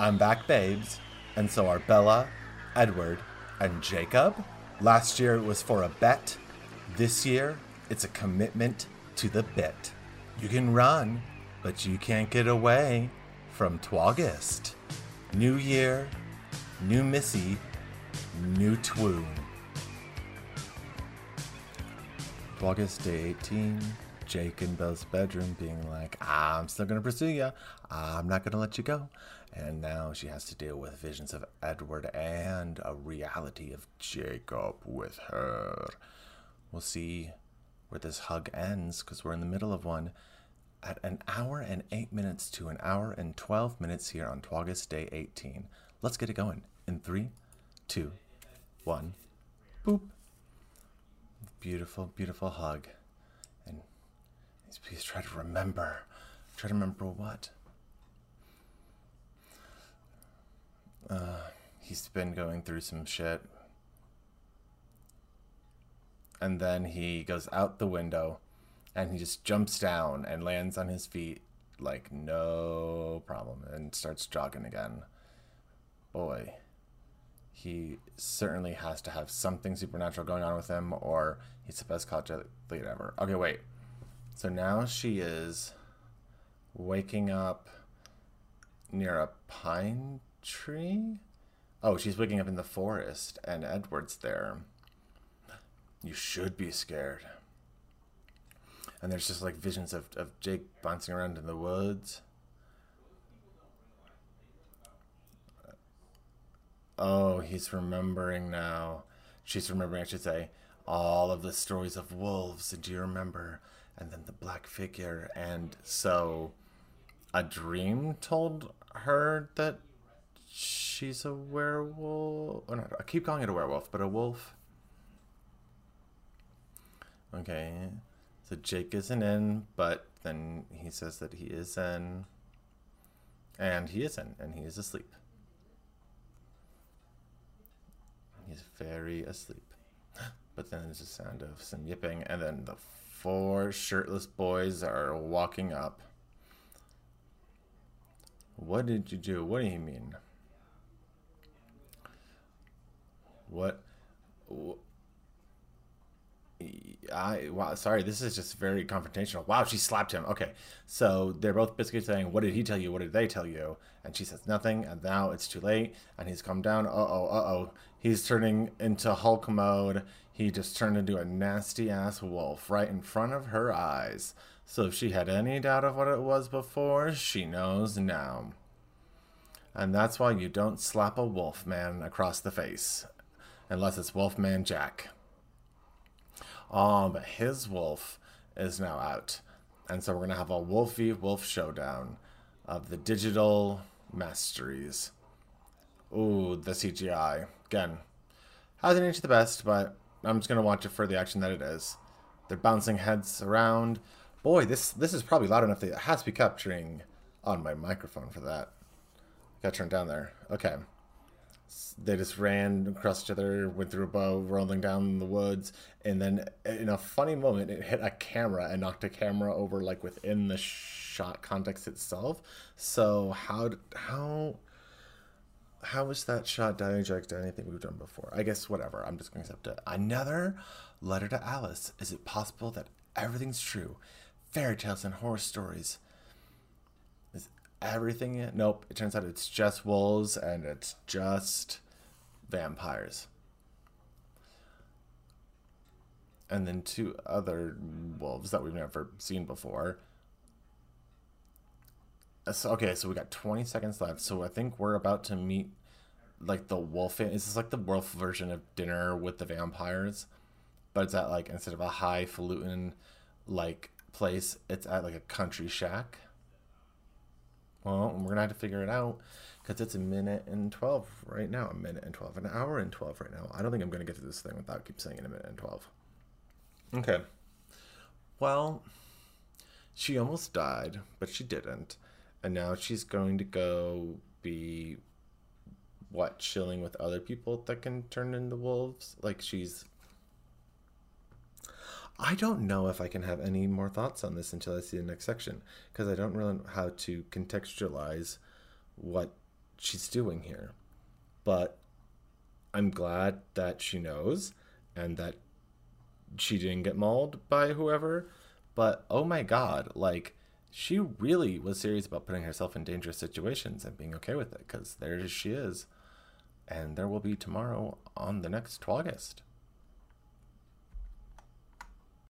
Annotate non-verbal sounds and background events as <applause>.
I'm back, babes, and so are Bella, Edward, and Jacob. Last year it was for a bet. This year it's a commitment to the bit. You can run, but you can't get away from Twogist. New year, new Missy, new Twoon. Twogist day 18. Jake in Belle's bedroom being like, I'm still gonna pursue you. I'm not gonna let you go. And now she has to deal with visions of Edward and a reality of Jacob with her. We'll see where this hug ends because we're in the middle of one at an hour and eight minutes to an hour and 12 minutes here on Twogist Day 18. Let's get it going in three, two, one, boop. Beautiful, beautiful hug. Please try to remember. Try to remember what? Uh, he's been going through some shit. And then he goes out the window and he just jumps down and lands on his feet like no problem and starts jogging again. Boy, he certainly has to have something supernatural going on with him or he's the best college athlete ever. Okay, wait. So now she is waking up near a pine tree? Oh, she's waking up in the forest, and Edward's there. You should be scared. And there's just like visions of, of Jake bouncing around in the woods. Oh, he's remembering now. She's remembering, I should say, all of the stories of wolves. Do you remember? And then the black figure. And so a dream told her that she's a werewolf. Oh, no, I keep calling it a werewolf, but a wolf. Okay, so Jake isn't in, but then he says that he is in, and he is in, and he is asleep. He's very asleep. <gasps> But then there's a sound of some yipping, and then the four shirtless boys are walking up. What did you do? What do you mean? What? I wow, sorry, this is just very confrontational. Wow, she slapped him. Okay, so they're both basically saying, "What did he tell you? What did they tell you?" And she says nothing, and now it's too late, and he's come down. Uh oh, uh oh, he's turning into Hulk mode. He just turned into a nasty ass wolf right in front of her eyes. So if she had any doubt of what it was before, she knows now. And that's why you don't slap a wolf man across the face unless it's Wolfman Jack. Um, but his wolf is now out. And so we're going to have a Wolfy Wolf showdown of the digital masteries. Ooh, the CGI. Again, hasn't aged the best, but I'm just to watch it for the action that it is. They're bouncing heads around. Boy, this this is probably loud enough that it has to be capturing on my microphone for that. Got turned down there. Okay they just ran across each other, went through a bow, rolling down the woods, and then in a funny moment, it hit a camera and knocked a camera over like within the shot context itself. So how how how was that shot diagonal to anything we've done before? I guess whatever. I'm just going to accept it. Another letter to Alice. Is it possible that everything's true? Fairy tales and horror stories Is everything? Nope. It turns out it's just wolves and it's just vampires. And then two other wolves that we've never seen before. Uh, so, okay, so we got 20 seconds left. So I think we're about to meet like the wolf. Is this like the wolf version of dinner with the vampires? But it's at like instead of a highfalutin like place, it's at like a country shack. Well, we're gonna have to figure it out because it's a minute and twelve right now. A minute and twelve, an hour and twelve right now. I don't think I'm gonna get to this thing without keep saying in a minute and twelve. Okay. Well, she almost died, but she didn't, and now she's going to go be what chilling with other people that can turn into wolves. Like she's I don't know if I can have any more thoughts on this until I see the next section because I don't really know how to contextualize what she's doing here. But I'm glad that she knows and that she didn't get mauled by whoever. But oh my god, like she really was serious about putting herself in dangerous situations and being okay with it because there she is. And there will be tomorrow on the next August.